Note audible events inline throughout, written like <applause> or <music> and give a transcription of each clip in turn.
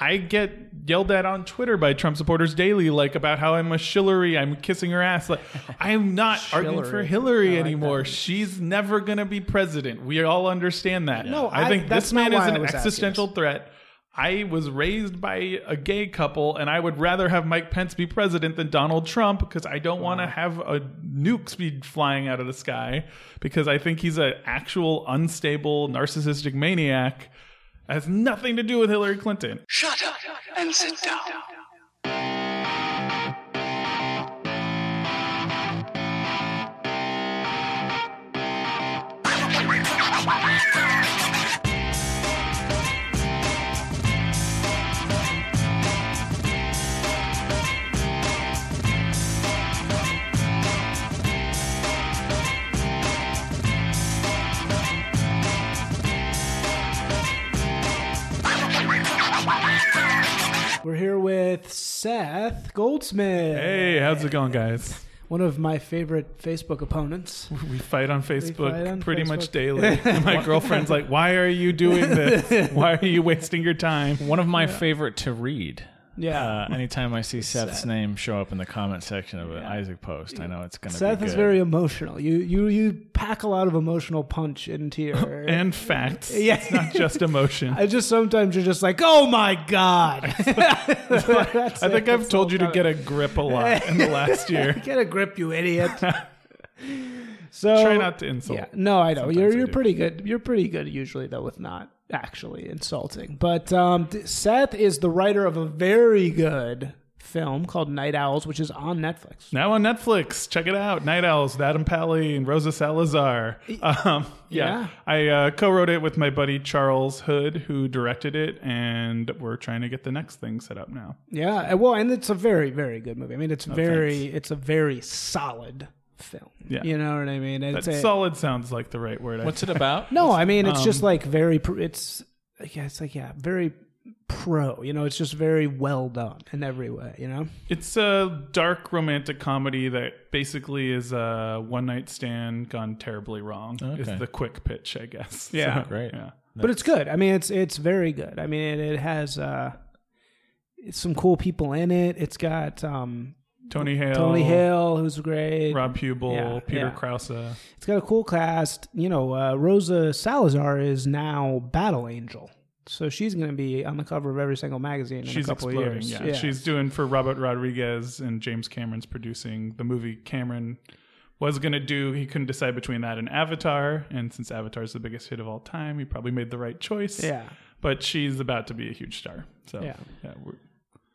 I get yelled at on Twitter by Trump supporters daily, like about how I'm a Shillery, I'm kissing her ass. Like I'm not <laughs> arguing for Hillary like anymore. that. She's never gonna be president. We all understand that. No, I I- think this man is an existential threat. I was raised by a gay couple, and I would rather have Mike Pence be president than Donald Trump because I don't want to have a nukes be flying out of the sky because I think he's an actual unstable narcissistic maniac. Has nothing to do with Hillary Clinton. Shut up and sit down. We're here with Seth Goldsmith. Hey, how's it going, guys? One of my favorite Facebook opponents. <laughs> We fight on Facebook fight on pretty much Facebook. daily. <laughs> My girlfriend's like, "Why are you doing this? Why are you wasting your time?" <laughs> One of my favorite to read. Yeah. Uh, <laughs> anytime I see Seth's Seth. name show up in the comment section of an Isaac post, I know it's going to be Seth is very emotional. You you you pack a lot of emotional punch into <laughs> your And facts. Yeah. It's not just emotion. <laughs> I just sometimes you're just like, oh my god. I think I've told you to get a grip a lot in the last year. get a grip, you idiot. So Try not to insult. Yeah, no, I know you're I you're do. pretty good. You're pretty good usually though with not actually insulting. But um, Seth is the writer of a very good film called Night Owls, which is on Netflix. Now on Netflix, check it out. Night Owls, with Adam Pally and Rosa Salazar. Um, yeah, Yeah. I uh, co-wrote it with my buddy Charles Hood, who directed it, and we're trying to get the next thing set up now. Yeah, well, and it's a very very good movie. I mean, it's very thanks. it's a very solid film. Yeah. you know what I mean. That It's a, solid sounds like the right word. I What's it about? <laughs> no, I mean it's Um, just like very. pr- It's yeah, it's like yeah, very pro. You know, it's just very well done in every way. You know. It's a dark romantic comedy that basically is a one night stand gone terribly wrong. Is the quick pitch, I guess. Yeah. So, Great. Yeah. but it's good. I mean, it's it's very good. I mean, it, it has uh, it's some cool people in it. It's got um, Tony Hale, Tony Hale, who's great. Rob Huebel, Yeah, Peter yeah. Krause. It's got a cool cast. You know, uh, Rosa Salazar is now Battle Angel, so she's going to be on the cover of every single magazine in She's a couple exploding. of years. Yeah. she's doing for Robert Rodriguez and James Cameron's producing the movie. Cameron was gonna do. He couldn't decide between that and Avatar, and since Avatar is the biggest hit of all time, he probably made the right choice. yeah. but she's about to be a huge star. So Yeah. yeah, we're,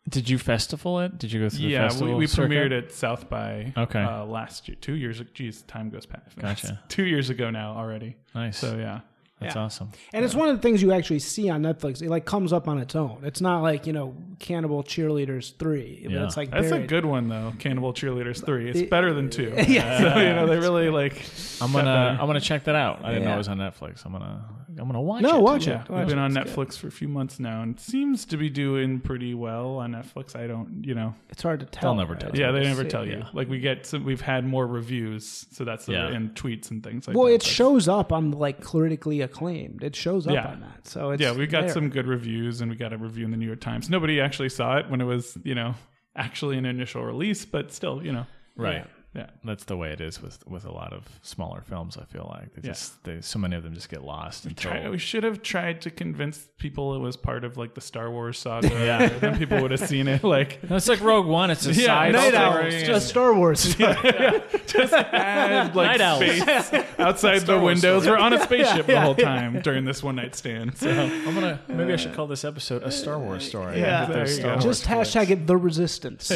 Did you festival it? Did you go through the yeah. festival? We, we premiered at South by Okay. uh, last year, two years. Geez, time goes past. Gotcha. <laughs> two years ago now already. Nice. So yeah, That's Yeah. awesome. And it's one of the things you actually see on Netflix. It like comes up on its own. It's not like you know Cannibal Cheerleaders three. But Yeah. it's like that's a good one though. Cannibal Cheerleaders three. It's It- better than two. <laughs> Yeah. <laughs> So you know they really like. I'm gonna. I'm gonna check that out. I didn't know it was on Netflix. I'm gonna I'm gonna watch No, it. watch Yeah, it. we've been it. on It's good. Netflix for a few months now, and seems to be doing pretty well on Netflix. I don't, you know, It's hard to tell. They'll never tell It's yeah, they never tell you. yeah. Like we get, some, we've had more reviews, so that's the, and tweets and things like Well, that. it shows up on like critically acclaimed. It shows up Yeah. on that. So it's yeah, we got there. some good reviews, and we got a review in the New York Times. Nobody actually saw it when it was, you know, actually an initial release, but still, you know, Right. yeah. Yeah, that's the way it is with with a lot of smaller films. I feel like they Yeah. just they, so many of them just get lost until Try, we should have tried to convince people it was part of like the Star Wars saga. <laughs> Yeah. <laughs> then people would have seen it. Like, No, it's like Rogue One. It's a <laughs> Yeah, side Night story. Owls, and- just Star Wars. Yeah, just add like Night owls. space outside the Wars windows. We're on a spaceship the whole time during this one night stand. So I'm gonna maybe I should uh, call this episode a Star Wars story. Yeah. Get There those you Star go. Wars just hashtag it the resistance.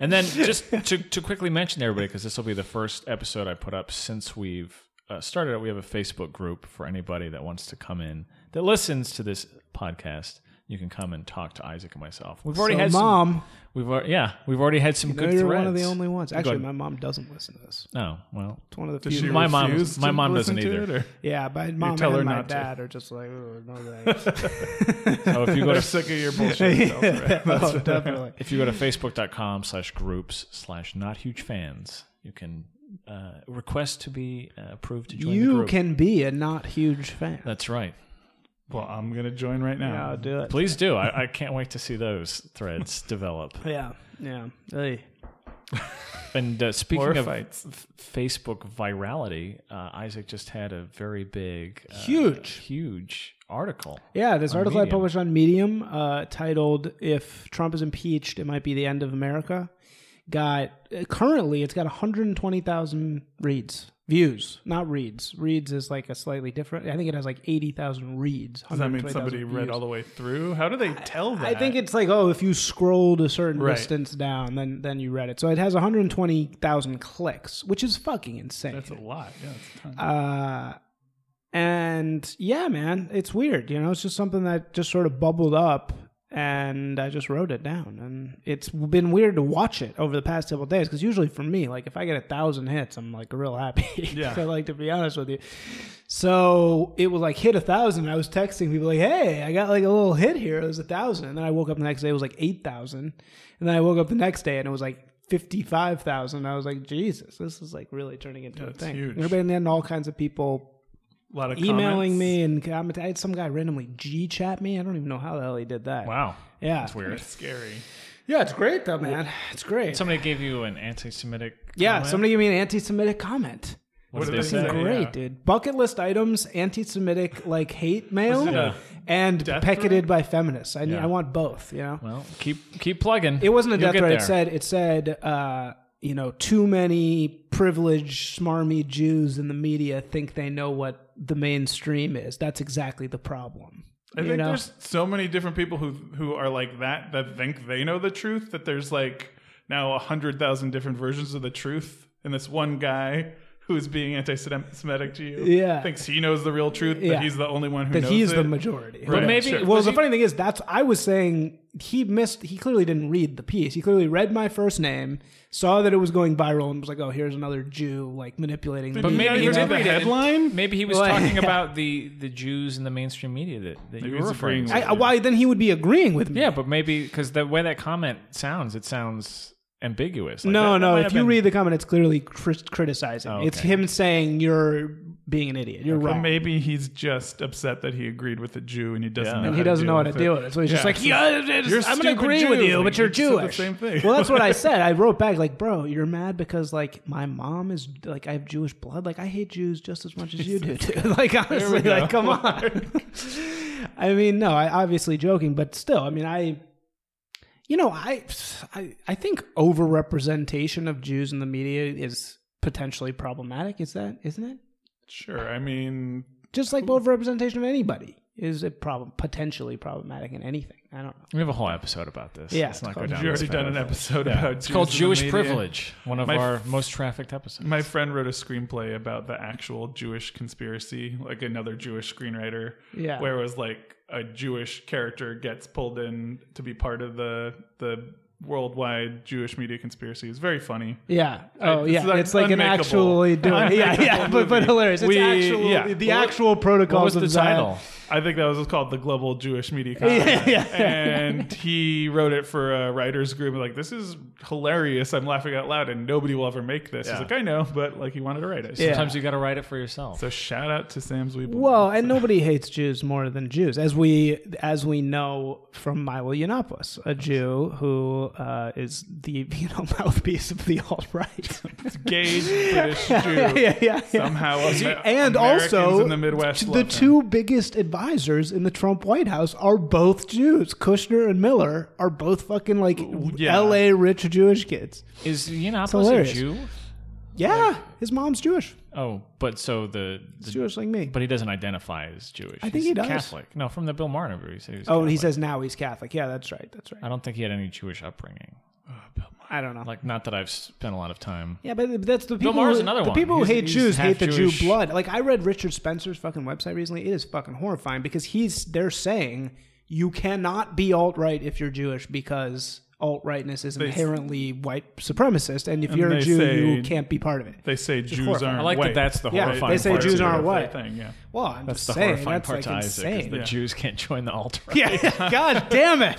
And then just to, to quickly mention to everybody, because this will be the first episode I put up since we've uh, started it, we have a Facebook group for anybody that wants to come in that listens to this podcast. You can come and talk to Isaac and myself. We've already So, had some. mom, We've al- yeah, we've already had some you know good you're threads. one of the only ones. Actually, my mom doesn't listen to this. Oh well, It's one of the does few. she My mom- my mom doesn't either. Yeah, my mom tell her and my not to. dad are just like, oh, no thanks. <laughs> so if you go to sick of your <laughs> bullshit. self, right? oh, definitely. if you go to facebook.com slash groups slash not huge fans, you can uh, request to be uh, approved to join the You can be a not huge fan. That's right. Well, I'm gonna join right now. Yeah, I'll do it. Please do. I, I can't wait to see those threads <laughs> develop. Yeah, yeah. Hey. And uh, speaking of fights. f- Facebook virality, uh, Isaac just had a very big, uh, Huge. huge article. Yeah, this On article I Medium. published on Medium, uh, titled "If Trump is impeached, it might be the end of America," got uh, currently it's got 120,000 reads, views, not reads. Reads is like a slightly different. I think it has like 80,000 reads. Does that mean 120,000 somebody read views. all the way through? How do they tell that? I think it's like oh, if you scrolled a certain Right. distance down, then then you read it. So it has 120,000 clicks, which is fucking insane. that's a lot. Yeah, that's a ton. Uh, and yeah, man, it's weird. You know, it's just something that just sort of bubbled up, and I just wrote it down. And it's been weird to watch it over the past couple days because usually for me, like if I get a thousand hits, I'm like real happy. <laughs> Yeah. so like to be honest with you. So it was like hit a thousand. I was texting people like, "Hey, I got like a little hit here. It was a thousand. And then I woke up the next day, it was like eight thousand. And then I woke up the next day, and it was like fifty-five thousand. I was like, Jesus, this is like really turning into a thing. huge. And then all kinds of people a lot of emailing comments. me and comment. I had some guy randomly G chat me. I don't even know how the hell he did that. Wow. Yeah. That's weird. That's scary. Yeah, it's great though, man. It's great. Somebody gave you an anti Semitic. yeah, somebody gave me an anti-Semitic comment. What, What did did they they say? say? Great, yeah. dude. Bucket list items, anti-Semitic like hate mail, and pecketed picketed by feminists. I, Yeah. I want both. You know. Well, keep keep plugging. It wasn't a You'll death get threat. It said it said uh, you know too many privileged smarmy Jews in the media think they know what the mainstream is. That's exactly the problem. I think know? there's so many different people who who are like that that think they know the truth. That there's like now a hundred thousand different versions of the truth, and this one guy who is being anti-Semitic to you, Yeah. thinks he knows the real truth, Yeah. but he's the only one who that knows he's it. the majority. Right. maybe- Sure. Well, Was the he- funny thing is that's I was saying he missed. He clearly didn't read the piece. He clearly read my first name, saw that it was going viral, and was like, "Oh, here's another Jew like manipulating." the But media," maybe he you read the headline? Maybe he was Well, talking yeah. about the the Jews in the mainstream media that, that Maybe you were referring agreeing to. I, why then he would be agreeing with me? Yeah, but maybe because the way that comment sounds, it sounds ambiguous. Like no, that- that no. might If you been- read the comment, it's clearly cri- criticizing. Oh, It's him saying you're being an idiot. You're But wrong. maybe he's just upset that he agreed with a Jew and he doesn't. Yeah. know and how he doesn't deal know how to deal it. with it. So he's just like, yeah, it's- You're I'm going to stupid agree with you, Like, but you're you just said the Jewish. same thing. Well, that's what I <laughs> said. I wrote back like, bro, you're mad because like my mom is like I have Jewish blood. Like I hate Jews just as much as you do, dude. <laughs> Like honestly, go. like come on. <laughs> I mean, no, I obviously joking, but still, I mean, I. You know, I, I, I think overrepresentation of Jews in the media is potentially problematic. Is that, isn't it? Sure. I mean, Just like overrepresentation of anybody is a problem, potentially problematic in anything. I don't know. We have a whole episode about this. Yeah, Let's not it's go called- down you this already done an episode Yeah. about. It's Jews called Jewish media. Privilege, one of My our most trafficked episodes. My friend wrote a screenplay about the actual Jewish conspiracy, like another Jewish screenwriter, Yeah. where it was like a Jewish character gets pulled in to be part of the the worldwide Jewish media conspiracy. is very funny. Yeah. Oh, it's yeah. like it's like an actually <laughs> doing. Yeah, yeah. But, but hilarious. It's We- actual. yeah. The What- actual protocols what was of the that. title? I think that was called the Global Jewish Media Conference. <laughs> Yeah, yeah. And he wrote it for a writers group. Like, this is hilarious. I'm laughing out loud, and nobody will ever make this. Yeah. He's like, I know, but like he wanted to write it. Yeah. Sometimes you got to write it for yourself. So shout out to Sam Zwiebel. Well, and nobody hates Jews more than Jews, as we as we know from Milo Yiannopoulos, a Jew who uh, is the <laughs> you know mouthpiece of the alt right. gay British <laughs> Jew. yeah, yeah, yeah. Somehow, Amer- and Americans also in the Midwest, the love him. two biggest advisors in the Trump White House are both Jews. Kushner and Miller are both fucking like. L.A. rich Jewish kids. Is Yiannopoulos a. Jew? Yeah, his mom's Jewish. Oh, but so the, the Jewish like me. but he doesn't identify as Jewish. I think He's he does. Catholic. No, from the Bill Maher interview, he said he was oh, he Catholic. says now he's Catholic. Yeah, that's right. That's right. I don't think he had any Jewish upbringing. Uh, I don't know. Like, not that I've spent a lot of time. yeah, but that's the people. Maher's who, another one. the one. people who He's- hate he's Jews half hate the Jewish. Jew blood. Like I read Richard Spencer's fucking website recently. It is fucking horrifying because he's they're saying you cannot be alt right if you're Jewish because alt rightness is inherently white supremacist, and if you're a Jew, say- you can't be part of it. They say Jews horrifying. aren't I like white. that. That's the Yeah, horrifying. they say part Jews aren't white. Thing, yeah. Well, I'm That's just the saying horrifying that's part like to Isaac is insane. the Jews can't join the alt <laughs> right. Yeah, <laughs> God damn it!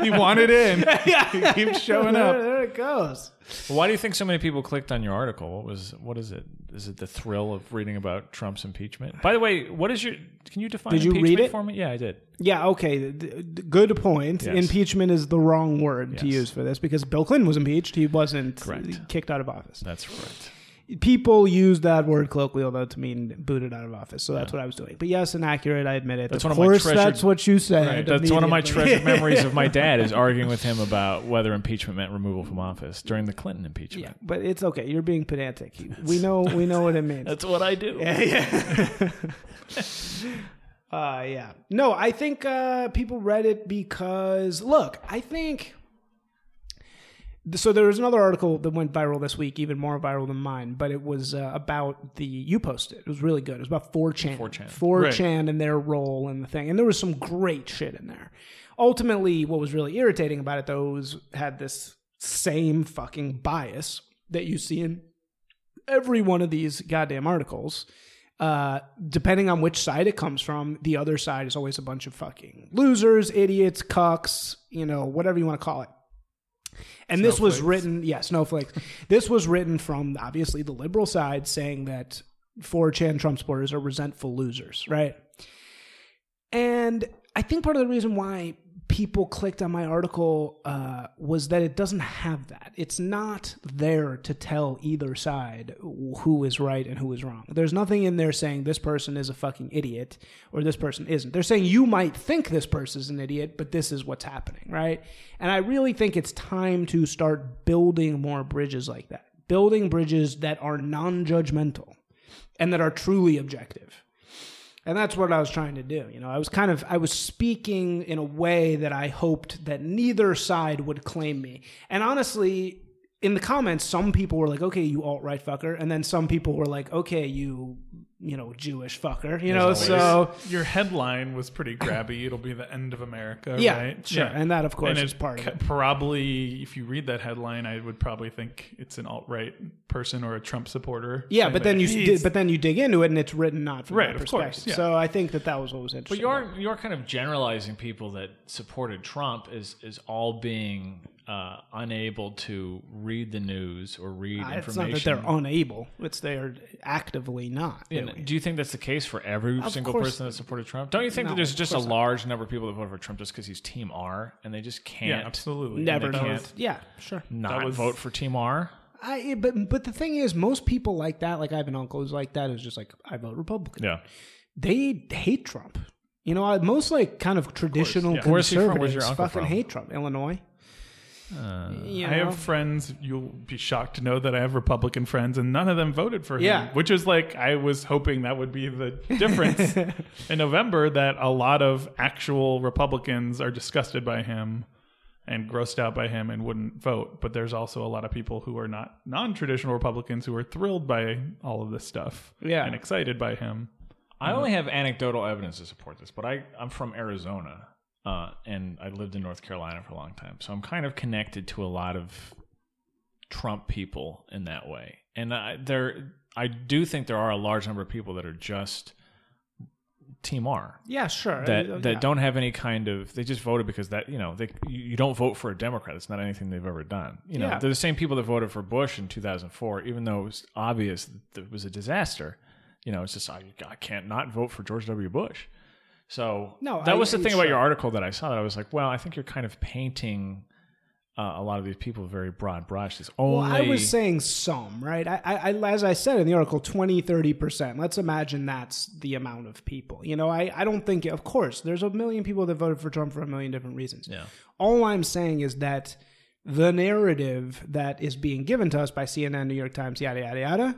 <laughs> he wanted in. he keeps showing there, up. there it goes. Why do you think so many people clicked on your article? What was what is it? Is it the thrill of reading about Trump's impeachment? By the way, what is your? Can you define? Did you read it? for me? Yeah, I did. Yeah, okay. Good point. Yes. Impeachment is the wrong word to use for this because Bill Clinton was impeached. He wasn't Correct. kicked out of office. That's correct. People use that word colloquially, although to mean booted out of office. So that's what I was doing. But yes, inaccurate. I admit it. That's of one of my treasured- that's what you said. That's one of my treasured <laughs> memories of my dad is arguing with him about whether impeachment meant removal from office during the Clinton impeachment. Yeah, but it's okay. You're being pedantic. We know. We know what it means. <laughs> That's what I do. Yeah, yeah. <laughs> uh, yeah. No, I think uh, people read it because look, I think. So there was another article that went viral this week, even more viral than mine, but it was uh, about the you posted. It was really good. It was about 4chan. 4chan. 4chan and their role in the thing. And there was some great shit in there. Ultimately, what was really irritating about it though was had this same fucking bias that you see in every one of these goddamn articles, uh, depending on which side it comes from, the other side is always a bunch of fucking losers, idiots, cucks, you know, whatever you want to call it. And this was written, yeah, snowflakes. <laughs> this was written from obviously the liberal side saying that 4chan Trump supporters are resentful losers, right? And I think part of the reason why people clicked on my article uh, was that it doesn't have that. It's not there to tell either side who is right and who is wrong. There's nothing in there saying this person is a fucking idiot or this person isn't. They're saying you might think this person is an idiot, but this is what's happening, right? And I really think it's time to start building more bridges like that. Building bridges that are non judgmental and that are truly objective. And that's what I was trying to do. You know, I was kind of I was speaking in a way that I hoped that neither side would claim me. And honestly, in the comments, some people were like, "Okay, you alt right fucker," and then some people were like, "Okay, you you know Jewish fucker." You know, so Your headline was pretty grabby. It'll be the end of America, yeah, right? sure. And that, of course, and is it part of it. Probably, if you read that headline, I would probably think it's an alt right person or a Trump supporter. Yeah, but then you di- but then you dig into it, and it's written not from Right, that of course, perspective. yeah. So I think that that was what was interesting. But you're you're kind of generalizing people that supported Trump as as all being uh, unable to read the news or read Uh, it's information. not that they're unable; it's they're actively not. And doing. do you think that's the case for every single course- person that supported Trump? Don't you think No, that there's just a course not. large number of people that voted for Trump just because he's Team R and they just can't yeah, absolutely. Never can't was- Yeah, sure. not was- vote for Team R? I but but the thing is, most people like that, like I have an uncle who's like that, who's just like I vote Republican. Yeah. They hate Trump. You know, most like kind of traditional yeah. Where's he from? conservatives Where's your uncle fucking from? hate Trump. Illinois. Uh, you I have friends. You'll be shocked to know that I have Republican friends, and none of them voted for him. Yeah. which is like I was hoping that would be the difference <laughs> in November. That a lot of actual Republicans are disgusted by him and grossed out by him and wouldn't vote. But there's also a lot of people who are not non-traditional Republicans who are thrilled by all of this stuff. Yeah. and excited by him. I only have anecdotal evidence to support this, but I, I'm from Arizona uh, and I lived in North Carolina for a long time. So I'm kind of connected to a lot of Trump people in that way. And I, there, I do think there are a large number of people that are just Team R. Yeah, sure. that Uh, that yeah. don't have any kind of they just voted because that you know they you don't vote for a Democrat. It's not anything they've ever done. You know Yeah. they're the same people that voted for Bush in 2004, even though it was obvious that it was a disaster. You know, it's just I, I can't not vote for George W. Bush. So No, that I- was the thing about sure. your article that I saw that I was like, well, I think you're kind of painting uh, a lot of these people very broad brush. It's only Well, I was saying some, right? I, I, I, as I said in the article, 20, 30%. Let's imagine that's the amount of people. You know, I, I don't think, of course, there's a million people that voted for Trump for a million different reasons. Yeah. All I'm saying is that the narrative that is being given to us by CNN, New York Times, yada, yada, yada,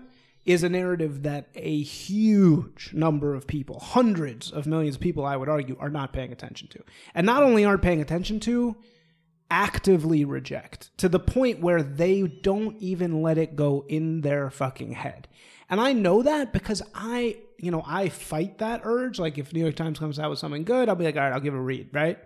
is a narrative that a huge number of people, hundreds of millions of people, I would argue, are not paying attention to. And not only aren't paying attention to, actively reject to the point where they don't even let it go in their fucking head. And I know that because I, you know, I fight that urge. Like if New York Times comes out with something good, I'll be like, all right, I'll give a read, right?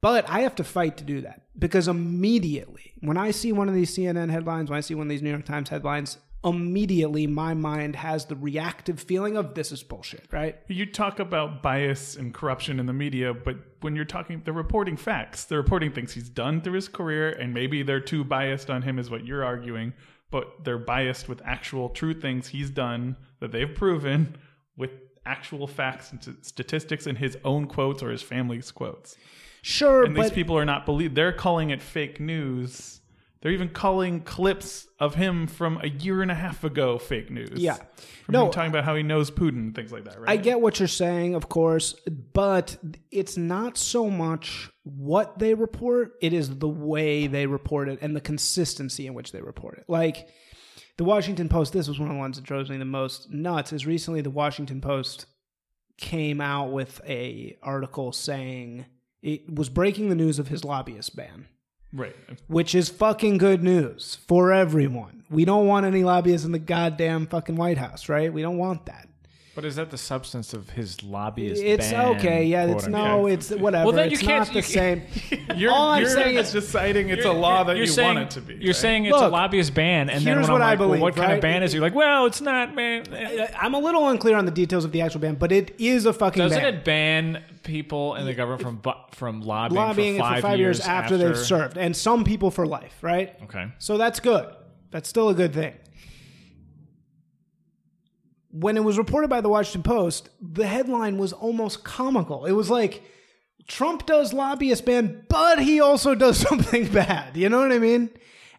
But I have to fight to do that because immediately when I see one of these CNN headlines, when I see one of these New York Times headlines, immediately my mind has the reactive feeling of this is bullshit, right? You talk about bias and corruption in the media, but when you're talking, they're reporting facts. They're reporting things he's done through his career, and maybe they're too biased on him, is what you're arguing. But they're biased with actual true things he's done that they've proven with actual facts and statistics in his own quotes or his family's quotes. Sure, And these people are not believe. They're calling it fake news. They're even calling clips of him from a year and a half ago fake news. Yeah. From No. him talking about how he knows Putin, and things like that, right? I get what you're saying, of course, but it's not so much what they report, it is the way they report it and the consistency in which they report it. Like the Washington Post, this was one of the ones that drove me the most nuts, is recently the Washington Post came out with a article saying it was breaking the news of his lobbyist ban right. which is fucking good news for everyone. We don't want any lobbyists in the goddamn fucking White House, right? We don't want that. But is that the substance of his lobbyist? It's ban, okay, yeah. It's unquote? no, it's whatever. Well, then you it's can't- not the you same. <laughs> You're, All I'm you're saying is- deciding it's a law that you're saying, want it to be. You're right? saying it's a lobbyist ban, and then here's when I'm what I like, well, believe, what kind right? of ban is? it? You're like, well, it's not, man. Eh. Uh, I'm a little unclear on the details of the actual ban, but it is a fucking Doesn't ban. it ban people in the government from from lobbying, Lobbying for five, for five years, after, they've served, and some people for life, right? Okay. So that's good. That's still a good thing. When it was reported by the Washington Post, the headline was almost comical. It was like Trump does lobbyist ban, but he also does <laughs> something bad. You know what I mean?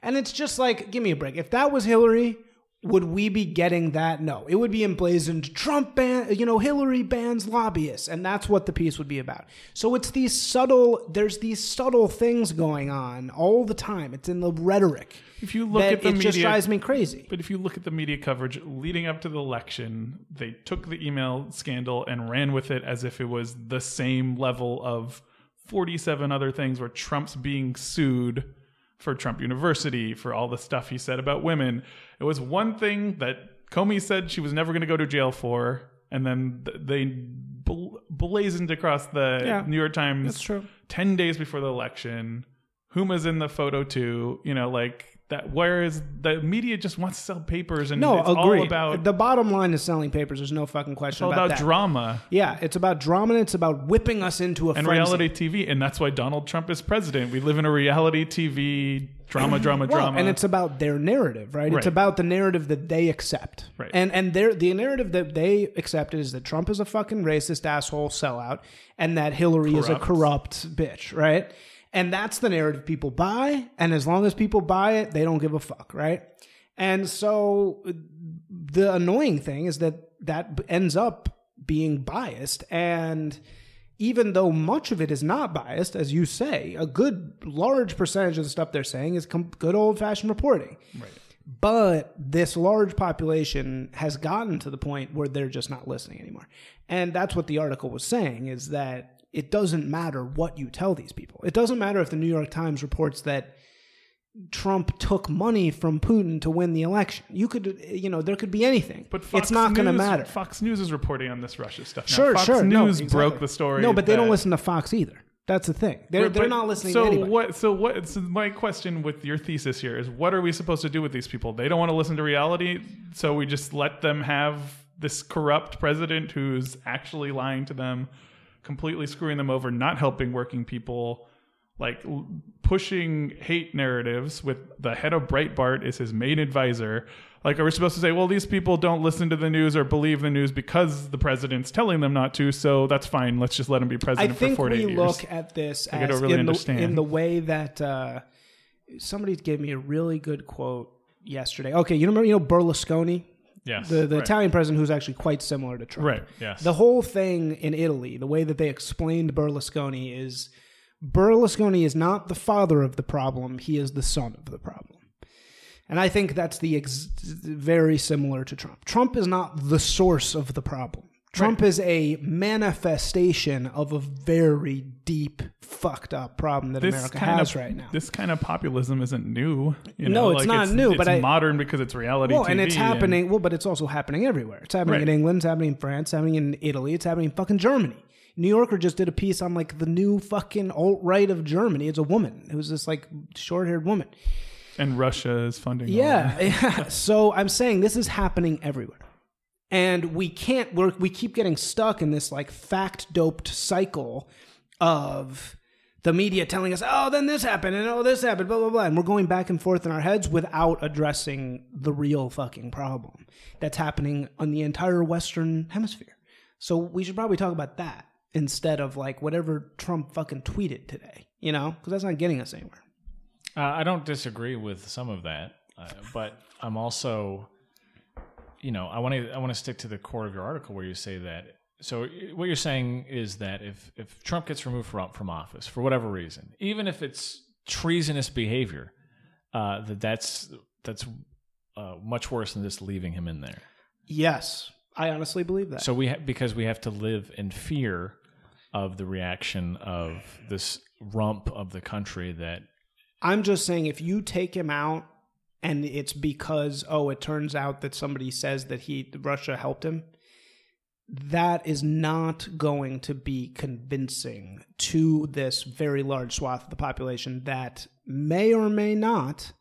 And it's just like, give me a break. If that was Hillary, would we be getting that? No. It would be emblazoned Trump ban, you know, Hillary bans lobbyists, and that's what the piece would be about. So it's these subtle there's these subtle things going on all the time. It's in the rhetoric. If you look at the it media, just drives me crazy. But if you look at the media coverage leading up to the election, they took the email scandal and ran with it as if it was the same level of 47 other things where Trump's being sued for Trump University, for all the stuff he said about women. It was one thing that Comey said she was never going to go to jail for, and then th- they bl- blazoned across the Yeah, New York Times that's true. 10 days before the election. Huma's in the photo too, you know, like that. Whereas the media just wants to sell papers and No, it's agree. all about, the bottom line is selling papers. There's no fucking question all about, about that. drama Yeah, it's about drama. and It's about whipping us into a and frenzy. reality TV. And that's why Donald Trump is president. We live in a reality TV drama, <clears throat> drama, Well, drama. and it's about their narrative, right? It's about the narrative that they accept, Right. And and their the narrative that they accepted is that Trump is a fucking racist asshole sellout, and that Hillary is a Corrupt. corrupt bitch, right? And that's the narrative people buy, and as long as people buy it, they don't give a fuck, right? And so the annoying thing is that that ends up being biased and even though much of it is not biased as you say a good large percentage of the stuff they're saying is com- good old fashioned reporting right. but this large population has gotten to the point where they're just not listening anymore and that's what the article was saying is that it doesn't matter what you tell these people it doesn't matter if the new york times reports that Trump took money from Putin to win the election. You could, you know, there could be anything. But Fox it's not going to matter. Fox News is reporting on this Russia stuff. Now, Sure, Fox sure. no, News exactly. broke the story. No, but they don't listen to Fox either. That's the thing. They're, But- they're not listening so to anybody. what so what so my question with your thesis here is what are we supposed to do with these people they don't want to listen to reality so we just let them have this corrupt president who's actually lying to them completely screwing them over not helping working people like l- pushing hate narratives with the head of Breitbart is his main advisor. Like are we supposed to say well these people don't listen to the news or believe the news because the president's telling them not to so that's fine. Let's just let him be I president think for 48 we years look at this I as don't really in, the, in the way that uh, somebody gave me a really good quote yesterday. Okay, you remember you know Berlusconi, Yes. the the Right. Italian president who's actually quite similar to Trump. right yes. The whole thing in Italy, the way that they explained Berlusconi is Berlusconi is not the father of the problem, he is the son of the problem. And I think that's the ex- very similar to Trump. Trump is not the source of the problem. Trump is a manifestation of a very deep, fucked up problem that this America has of right now. this kind of populism isn't new. You No, it's Like, not new, It's but it's modern because it's reality. Well, and it's happening. well, but it's also happening everywhere. It's happening Right. in England. It's happening in France. It's happening in Italy. It's happening in fucking Germany. New Yorker just did a piece on like the new fucking alt right of Germany. It's a woman. It was this like short haired woman. And Russia is funding. Yeah, <laughs> yeah. So I'm saying this is happening everywhere. And we can't work, we keep getting stuck in this like fact doped cycle of the media telling us, oh, then this happened and oh, this happened, blah, blah, blah. And we're going back and forth in our heads without addressing the real fucking problem that's happening on the entire Western hemisphere. So we should probably talk about that instead of like whatever Trump fucking tweeted today, you know, because that's not getting us anywhere. Uh, I don't disagree with some of that, uh, but I'm also, you know, I want to I want to stick to the core of your article where you say that. So what you're saying is that if if Trump gets removed from from office for whatever reason, even if it's treasonous behavior, uh, that that's that's uh, much worse than just leaving him in there. Yes, I honestly believe that. So we ha- because we have to live in fear of the reaction of this rump of the country that I'm just saying if you take him out and it's because oh it turns out that somebody says that he Russia helped him. That is not going to be convincing to this very large swath of the population that may or may not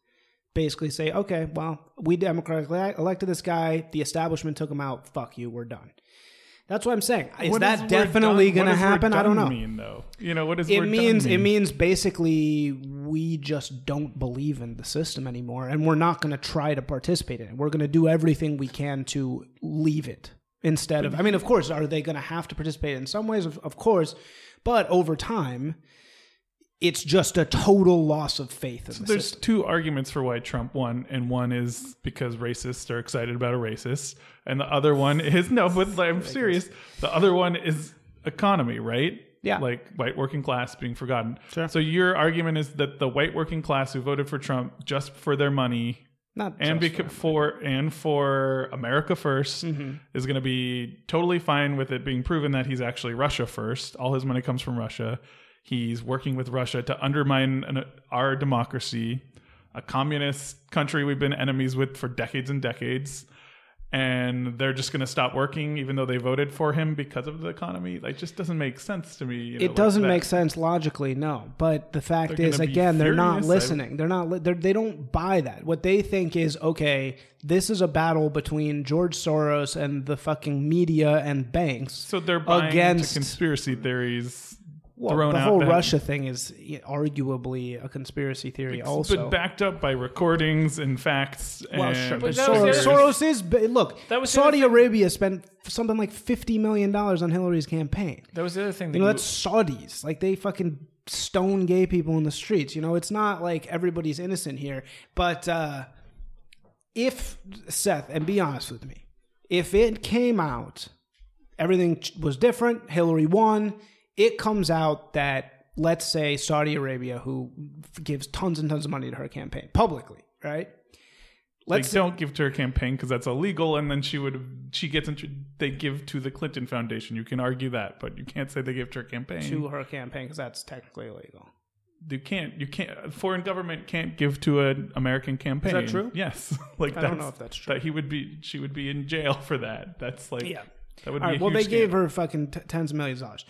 basically say okay well we democratically elected this guy. The establishment took him out. Fuck you. We're done that's what I'm saying. Is What that definitely going to happen? I don't know. Mean though, you know what does it means it means basically we just don't believe in the system anymore and we're not going to try to participate in it we're going to do everything we can to leave it instead of i mean of course are they going to have to participate in some ways of, of course but over time it's just a total loss of faith in the There's system two arguments for why Trump won, and one is because racists are excited about a racist, and the other one <laughs> is no, but I'm serious. The other one is economy, right? Yeah. like white working class being forgotten. Sure. So your argument is that the white working class who voted for Trump just for their money not and beca- for and for America 1st Mm-hmm. is going to be totally fine with it being proven that he's actually Russia first. All his money comes from Russia. He's working with Russia to undermine an, our democracy, a communist country we've been enemies with for decades and decades. And they're just going to stop working, even though they voted for him because of the economy. Like, just doesn't make sense to me. you know, it like doesn't that. make sense logically no but the fact They're is again they're not listening they're not li- they're, they don't buy that what they think is okay this is a battle between george soros and the fucking media and banks So they're buying against conspiracy theories well, thrown the out whole that- russia thing is arguably a conspiracy theory also but backed up by recordings and facts. well, and sure, but that was the Soros, Soros is look. That was Saudi thing- Arabia spent something like fifty million dollars on Hillary's campaign. that was the other thing that You know, you- that's Saudis. Like they fucking stone gay people in the streets. You know, it's not like everybody's innocent here. But uh, if Seth, and be honest with me, if it came out, everything was different. Hillary won. It comes out that let's say Saudi Arabia, who gives tons and tons of money to her campaign publicly, right? Let's don't give to her campaign because that's illegal. And then she would she gets into they give to the Clinton Foundation. You can argue that, but you can't say they give to her campaign. to her campaign because that's technically illegal. You can't. You can't. A foreign government can't give to an American campaign. Is that true? Yes. <laughs> like I don't know if that's true. That he would be. She would be in jail for that. That's like. Yeah. That would All be. right. a Well, they huge gave her fucking t- tens of millions of dollars.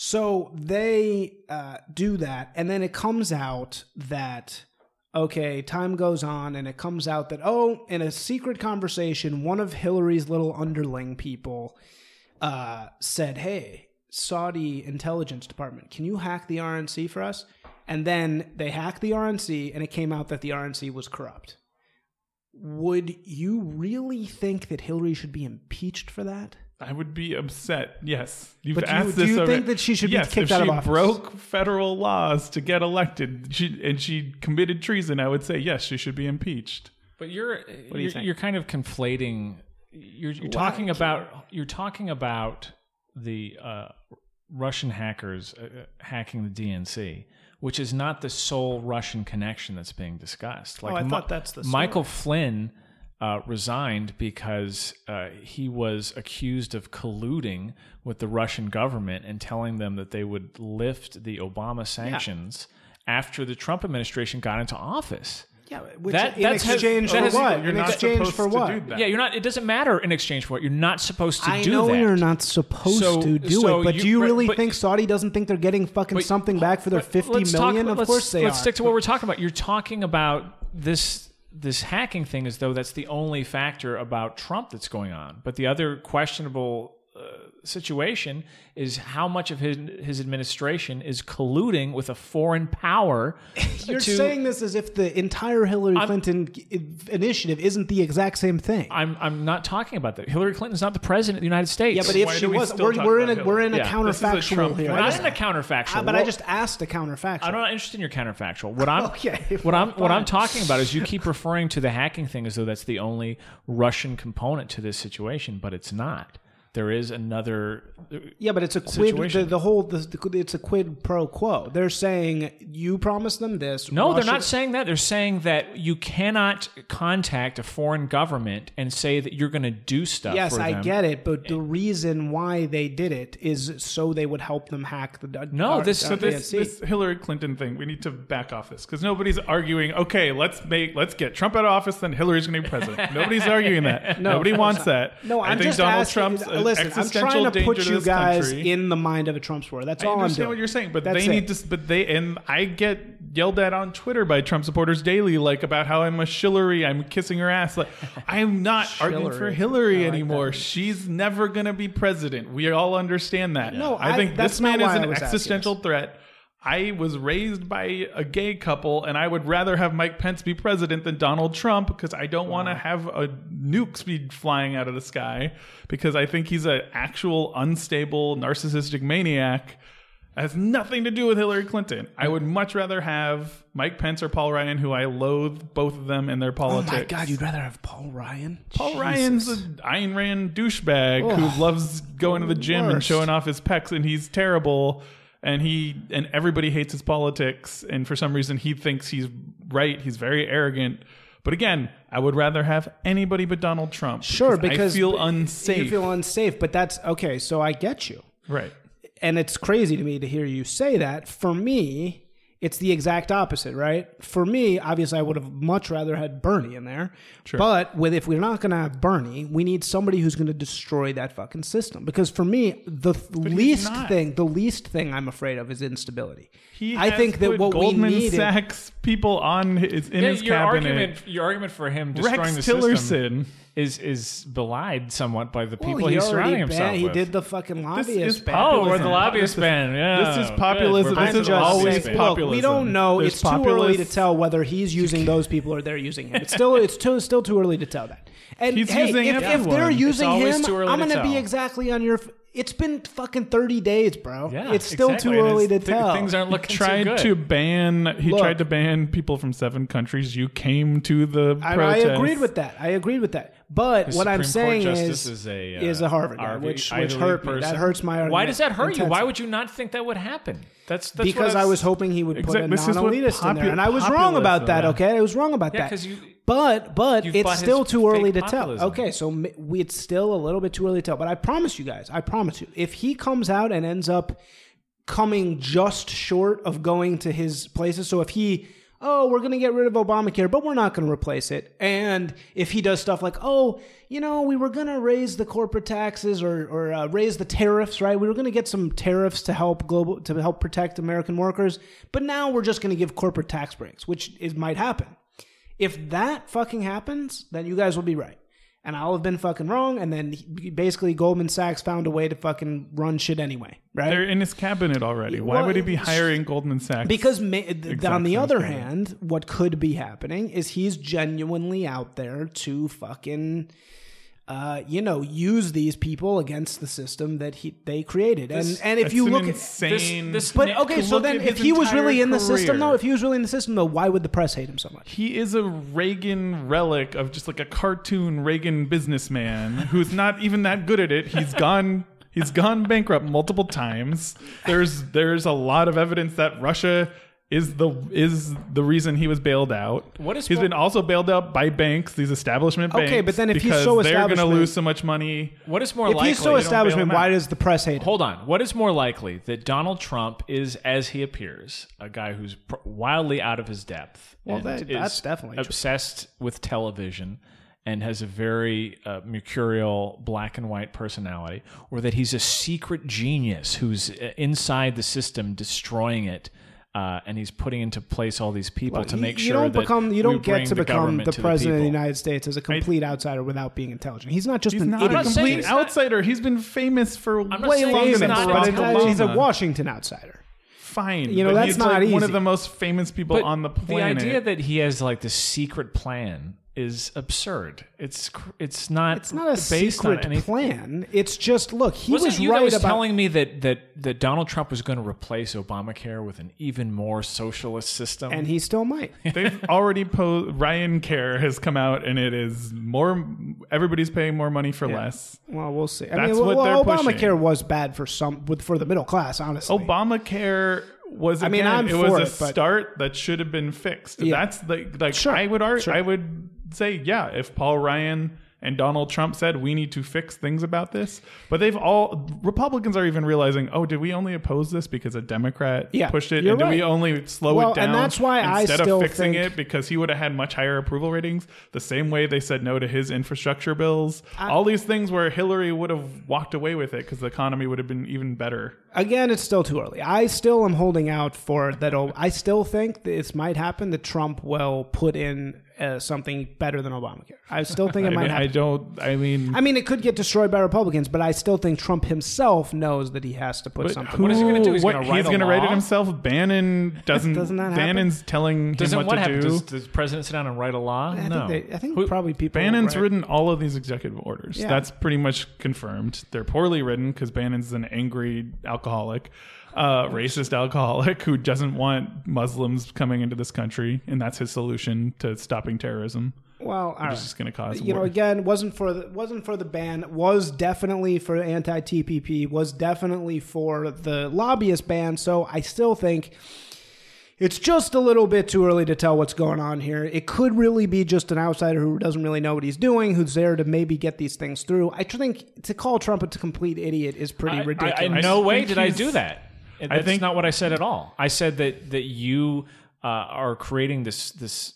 So they uh, do that, and then it comes out that okay, time goes on, and it comes out that oh, in a secret conversation, one of Hillary's little underling people uh, said, "Hey, Saudi intelligence department, can you hack the RNC for us?" And then they hacked the RNC, and it came out that the RNC was corrupt. Would you really think that Hillary should be impeached for that? I would be upset. Yes, you've But do you- asked do you already. think that she should be kicked out of office? If she office? broke federal laws to get elected, she, and she committed treason, I would say yes, she should be impeached. But you're do you you're, think? you're kind of conflating. You're, you're talking about you're talking about the uh, Russian hackers uh, uh, hacking the DNC, which is not the sole Russian connection that's being discussed. Like Oh, I Mi- thought that's the story. Michael Flynn uh, resigned because uh, he was accused of colluding with the Russian government and telling them that they would lift the Obama sanctions after the Trump administration got into office. Yeah, which That- in that's- exchange that for what? You're in not exchange supposed for to what? do that. Yeah, you're not. It doesn't matter in exchange for what you're not supposed to I do know that. you're not supposed So- to do so it, but you- do you really but- think Saudi doesn't think they're getting fucking But- something back for their but fifty let's talk- of let's- course they let's are. stick to what we're talking about. You're talking about this this hacking thing as though that's the only factor about Trump that's going on. But the other questionable uh, situation is how much of his his administration is colluding with a foreign power. <laughs> You're to- saying this as if the entire Hillary Clinton initiative isn't the exact same thing. I'm I'm not talking about that. Hillary Clinton's not the president of the United States. yeah, but if Why she do we was, we're, we're in a about we're in a Yeah, this is a counterfactual Trump here. we're I not just- in a counterfactual. uh, but I just asked a counterfactual. I'm not interested in your counterfactual. What I'm <laughs> Okay, <laughs> what I'm what I'm talking about is you keep referring to the hacking thing as though that's the only Russian component to this situation, but it's not. There is another. Yeah, but it's a quid. The, the whole the, the, it's a quid pro quo. They're saying you promised them this. No, they're not saying that. They're saying that you cannot contact a foreign government and say that you're going to do stuff. Yes, I get it, but the reason why they did it is so they would help them hack the. No, uh, this- uh, so this, this Hillary Clinton thing, we need to back off this because nobody's arguing. Okay, let's make let's get Trump out of office, then Hillary's going to be president. nobody's arguing that. <laughs> Nobody wants that. No, I I'm think just Donald asking, Trump's listen. I'm trying to put to you guys country. in the mind of a Trump supporter. That's I all I'm doing. I understand what you're saying, but That's they it. need to. But they and I get yelled at on Twitter by Trump supporters daily, like about how I'm a Shillery, I'm kissing her ass. Like I'm not <laughs> arguing for Hillary like anymore. that. She's never gonna be president. We all understand that. No, I I- think this man is an was asking existential threat. I was raised by a gay couple, and I would rather have Mike Pence be president than Donald Trump because I don't want to have a nukes be flying out of the sky because I think he's an actual unstable, narcissistic maniac. It has nothing to do with Hillary Clinton. I would much rather have Mike Pence or Paul Ryan, who I loathe both of them and their Oh politics. my god, you'd rather have Paul Ryan? Paul Jesus. Ryan's an Ayn Rand douchebag who loves going to the gym and showing off his pecs, and he's terrible. And he and everybody hates his politics, and for some reason he thinks he's right. He's very arrogant. But again, I would rather have anybody but Donald Trump. Sure, because I feel unsafe. You feel unsafe, but that's okay. So I get you, right. and it's crazy to me to hear you say that. For me, it's the exact opposite, right? For me, obviously, I would have much rather had Bernie in there. But with if we're not going to have Bernie, we need somebody who's going to destroy that fucking system. Because for me, the th- least thing, the least thing I'm afraid of is instability. He I has think that what Goldman we need. Sachs people on his in Yeah, his your cabinet. argument, your argument for him destroying Rex the system Tillerson. Is is belied somewhat by the people Well, he he's surrounding banned- himself He with. did the fucking lobbyist is ban. oh, populism. or the lobbyist ban. Yeah, this is populism. We're This is to always lobbyist ban. Look, we don't know. There's it's too early to tell whether he's using those people or they're using him. It's still it's too, still too early to tell that. And He's hey, using if, if they're using him, I'm gonna be exactly on your. F- It's been fucking 30 days, bro. Yeah, it's still exactly. too early to th- tell. Things aren't looking tried so good. to ban he Look. tried to ban people from seven countries you came to the I, I agreed with that. I agreed with that. But The what I'm saying is is a, uh, is a Harvard guy, which which League hurt me. That hurts my argument. Why does that hurt you? Why would you not think that would happen? That's, that's because what I was hoping he would put Exact- a this is what non-elitist in there, and I was wrong about that. populism- Okay, I was wrong about that. Yeah, that. 'cause you- but but you've it's bought his still too early to tell. Okay, so m- we, it's still a little bit too early to tell. But I promise you guys, I promise you, if he comes out and ends up coming just short of going to his places, so if he oh, we're going to get rid of Obamacare, but we're not going to replace it. And if he does stuff like, oh, you know, we were going to raise the corporate taxes or, or uh, raise the tariffs, right? We were going to get some tariffs to help global to help protect American workers, but now we're just going to give corporate tax breaks, which is might happen. If that fucking happens, then you guys will be right. And I'll have been fucking wrong. And then he- basically Goldman Sachs found a way to fucking run shit anyway, right? they're in his cabinet already why Well, would he be hiring goldman sachs Because ma- th- on the other hand, what could be happening is he's genuinely out there to fucking, uh, you know, use these people against the system that he they created. And and if you an look at insane this- but okay, so then if he was really in the system though, if he was really in the system though, why would the press hate him so much? he is a Reagan relic of just like a cartoon Reagan businessman who's not even that good at it. He's gone he's gone bankrupt multiple times. There's there's a lot of evidence that Russia is the is the reason he was bailed out. What is he's been also bailed out by banks, these establishment banks. Okay, but then if he's because so they're going to establishment- lose so much money. What is more If likely? he's so bail establishment, him why does the press hate him? Hold on. What is more likely that Donald Trump is, as he appears, a guy who's pr- wildly out of his depth? Well, and that- is that's definitely true. obsessed with television and has a very uh, mercurial black and white personality, or that he's a secret genius who's uh, inside the system destroying it. Uh, and he's putting into place all these people to make you sure don't that become you don't bring get to the become government the to president of the. United States as a complete outsider without being intelligent. He's not just He's an not idiot. a complete he's not- outsider. He's been famous for not way longer he's than not Barack but. Obama. he's a Washington outsider. Fine, You know, but that's he's not like one of the most famous people But on the planet. the idea that he has like this secret plan is absurd. It's it's not. It's not a based secret anything. plan. It's just look. He Wasn't was you right that was about. telling me that, that that Donald Trump was going to replace Obamacare with an even more socialist system? and he still might. <laughs> They've already posed. Ryan Care has come out, and it is more. Everybody's paying more money for less. Well, we'll see. I That's mean, what well, they're Obamacare pushing. was bad for some with for the middle class. Honestly, Obamacare was. I mean, I'm it was for a it, start that should have been fixed. Yeah. That's the like. Sure, I would argue. sure. I would say, yeah, if Paul Ryan and Donald Trump said we need to fix things about this, but they've all Republicans are even realizing, oh, did we only oppose this because a Democrat Yeah, pushed it, and did we only slow Well, it down? and that's why I instead still of fixing think- it because he would have had much higher approval ratings. The same way they said no to his infrastructure bills. all these things where Hillary would have walked away with it because the economy would have been even better. again, it's still too early. I still am holding out for that. I still think this might happen. That Trump will put in uh, something better than Obamacare. I still think it <laughs> I, might mean, I don't. I mean, I mean, it could get destroyed by Republicans, but I still think Trump himself knows that he has to put But something. who- What is he gonna do? He's what- gonna write a gonna write it law? himself. Bannon doesn't. Doesn't that happen? Bannon's telling him Doesn't what, what to happen? do. Does, does the president sit down and write a law? I no. think, they, I think Who- probably people. Bannon's right? written all of these executive orders. Yeah. That's pretty much confirmed. They're poorly written because Bannon's an angry alcoholic, uh, racist alcoholic who doesn't want Muslims coming into this country, and that's his solution to stopping terrorism. Well, all right. It's just going to cause you know, again, wasn't for the wasn't for the ban. Was definitely for anti TPP. Was definitely for the lobbyist ban. So I still think it's just a little bit too early to tell what's going on here. It could really be just an outsider who doesn't really know what he's doing, who's there to maybe get these things through. I think to call Trump a complete idiot is pretty I- ridiculous. I, in I no way did I do that. That's think- not what I said at all. I said that that you uh, are creating this this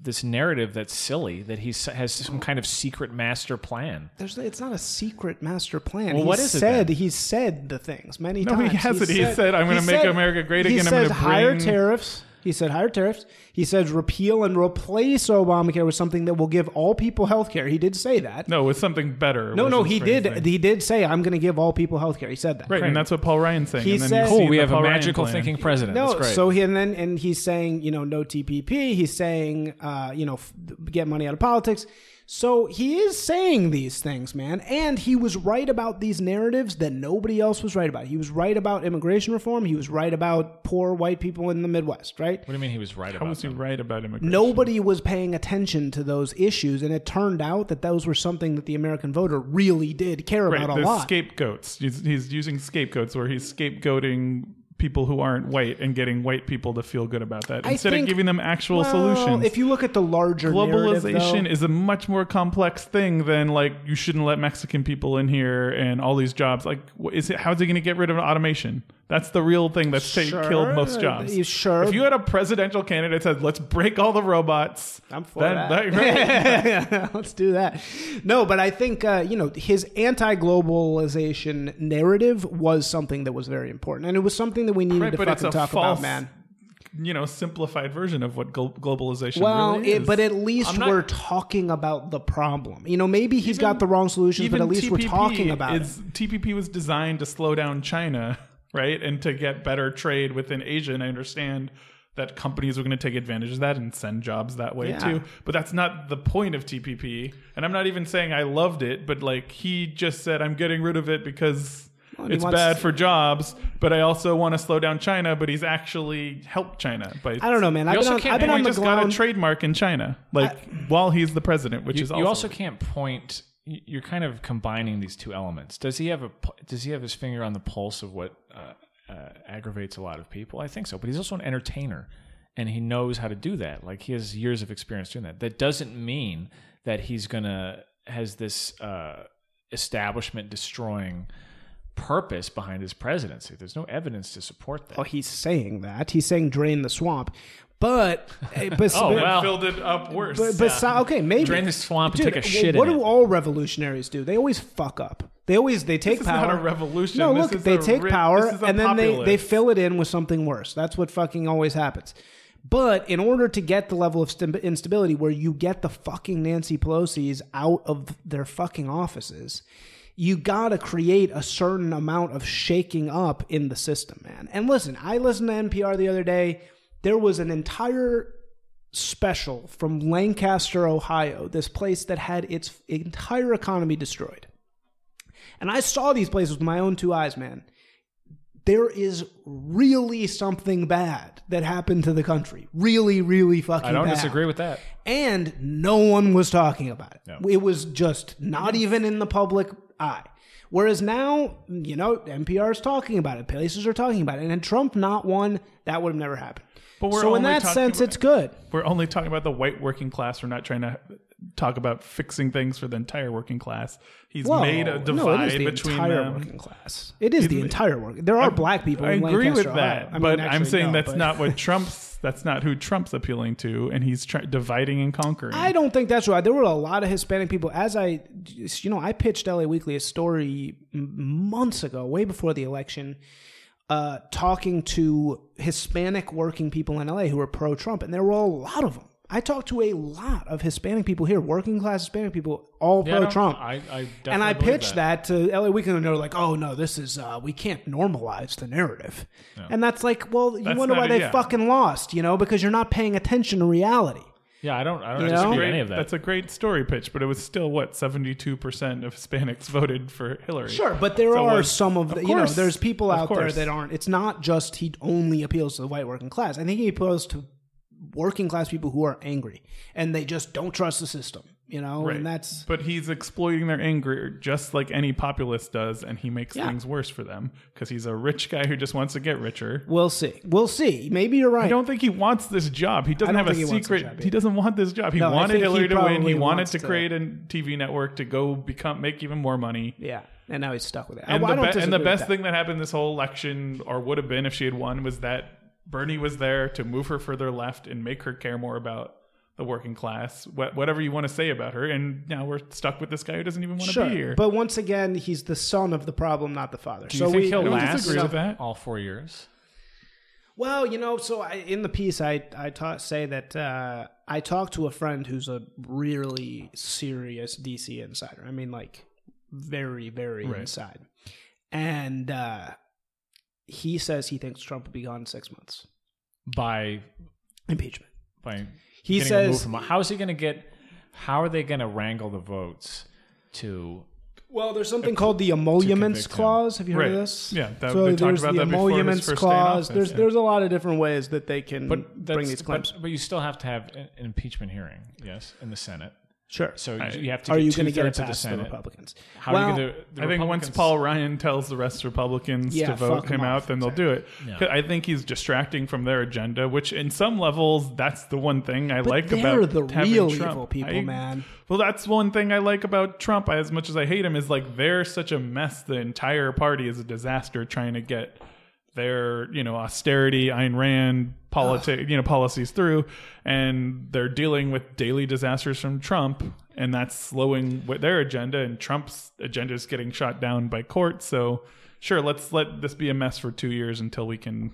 this narrative that's silly. That he has some kind of secret master plan. There's, it's not a secret master plan. Well, He what is it said then? he said the things many No, times. he hasn't. He said, "I'm gonna make America great he again. I'm says higher bring- tariffs. He said higher tariffs. He says repeal and replace Obamacare with something that will give all people health care. He did say that. no, it's something better. no, no, he did. there. He did say I'm going to give all people health care. He said that. right, and that's what Paul Ryan's saying. He and then said- you Cool, we have a Paul Ryan magical thinking president. No, that's great. so he and then and he's saying you know no TPP. He's saying uh, you know f- get money out of politics. So he is saying these things, man, and he was right about these narratives that nobody else was right about. He was right about immigration reform. He was right about poor white people in the Midwest, right? what do you mean he was right How about was he them? right about immigration? Nobody was paying attention to those issues, and it turned out that those were something that the American voter really did care Right, about a the lot. scapegoats. He's, he's using scapegoats where he's scapegoating people who aren't white and getting white people to feel good about that I instead think- of giving them actual Well, solutions. If you look at the larger Globalization though- is a much more complex thing than like you shouldn't let Mexican people in here and all these jobs. Like, is it how's he going to get rid of automation? That's the real thing that's Sure, killed most jobs. you sure? If you had a presidential candidate that said, "Let's break all the robots," I'm for then- that. <laughs> right? Let's do that. No, but I think uh, you know his anti-globalization narrative was something that was very important, and it was something that we needed Right, to but it's fucking a talk false, about, man. you know, simplified version of what glo- globalization Well, really it, is. but at least not- we're talking about the problem. You know, maybe he's got the wrong solutions, but at least we're talking about is, it. TPP was designed to slow down China, right, and to get better trade within Asia. And I understand that companies are going to take advantage of that and send jobs that way Yeah. too. But that's not the point of TPP. And I'm not even saying I loved it, but like he just said, I'm getting rid of it because. and he it's wants bad to- for jobs, but I also want to slow down China. But he's actually helped China. By I don't know, man. I've been also on, can't I've been on he the just got a trademark in China, like while he's the president, which You, is you also, also can't point. You- You're kind of combining these two elements. Does he have a? Does he have his finger on the pulse of what uh, uh, aggravates a lot of people? I think so, but he's also an entertainer, and he knows how to do that. Like he has years of experience doing that. That doesn't mean that he's gonna has this uh, establishment destroying purpose behind his presidency. There's no evidence to support that. Oh, he's saying that. He's saying drain the swamp. But, eh, but, Oh, but, well. filled it up worse. but, but so- okay, maybe Drain the swamp and Dude, take a wh- shit What in do it. all revolutionaries do? They always fuck up. They always they take is power. not a revolution. No, This look, is they a take ri- power this is a and then they they fill it in with something worse. That's what fucking always happens. But in order to get the level of st- instability where you get the fucking Nancy Pelosi's out of their fucking offices, you gotta create a certain amount of shaking up in the system, man. And listen, I listened to NPR the other day. There was an entire special from Lancaster, Ohio, this place that had its entire economy destroyed. And I saw these places with my own two eyes, man. There is really something bad that happened to the country. Really, really fucking I don't bad. disagree with that. And no one was talking about it. No. It was just not even in the public eye. Whereas now, you know, NPR is talking about it, places are talking about it, and had Trump not won, that would have never happened. But we're so in that sense, about- it's good. We're only talking about the white working class. We're not trying to talk about fixing things for the entire working class. He's made a no, divide it is the between entire them. working class. It is the entire work. There are black people. I agree Lancaster, with that. I mean, but I'm saying no, that's but- not what <laughs> Trump's. That's not who Trump's appealing to, and he's try, dividing and conquering. I don't think that's right. There were a lot of Hispanic people. As I, you know, I pitched LA Weekly a story months ago, way before the election, uh, talking to Hispanic working people in LA who were pro Trump, and there were a lot of them. I talked to a lot of Hispanic people here, working class Hispanic people, all Yeah, pro Trump. I, I and I pitched that. to LA Weekly, and they were like, "Oh no, this is uh, we can't normalize the narrative." And that's like, well, you That's wonder why they yeah. fucking lost, you know, because you're not paying attention to reality. Yeah, I don't. I don't You know? disagree with any of that. That's a great story pitch, but it was still what 72 percent of Hispanics <laughs> voted for Hillary. Sure, but there So, are uh, some of, the, of you know, course. there's people Of out there course. that aren't. It's not just he only appeals to the white working class. I think he appeals to working class people who are angry and they just don't trust the system. You know, Right. and that's but he's exploiting their anger just like any populist does, and he makes Yeah. things worse for them because he's a rich guy who just wants to get richer. we'll see. We'll see. Maybe you're right. I don't think he wants this job. He doesn't have a he secret. he doesn't want this job. He No, wanted think he Hillary to win. He wanted to to- create a TV network to go become make even more money. yeah, and now he's stuck with it. And, the, be- and the best that. thing that happened this whole election, or would have been if she had won, was that Bernie was there to move her further left and make her care more about the working class. Wh- whatever you want to say about her, and now we're stuck with this guy who doesn't even want to Sure, be here. but once again, he's the son of the problem, not the father. Do so think we he'll don't last with that. all four years? Well, you know, so I, in the piece, I I ta- say that uh, I talked to a friend who's a really serious DC insider. I mean, like very, very Right. inside, and uh, he says he thinks Trump will be gone in six months. By Impeachment. by He says- how is he going to get? How are they going to wrangle the votes to? Well, there's something called the emoluments clause. Have you heard Right. of this? Yeah, that- so they there's about the emoluments first day in clause. office, there's yeah. there's a lot of different ways that they can But bring these claims. But, but you still have to have an impeachment hearing, yes, in the Senate. Sure. So I- you have to. Are get you going to get it two-thirds the past the, Senate. Republicans? How well, are you going to? I think once Paul Ryan tells the rest of Republicans Yeah, to vote him him out, off. then they'll do it. Yeah. 'Cause I think he's distracting from their agenda, which in some levels, that's the one thing I like about the having real Trump. evil people, I- man. Well, that's one thing I like about Trump. As much as I hate him, is like they're such a mess. The entire party is a disaster trying to get their you know austerity, Ayn Rand politi- you know policies through, and they're dealing with daily disasters from Trump, and that's slowing what their agenda. And Trump's agenda is getting shot down by courts. So sure, let's let this be a mess for two years until we can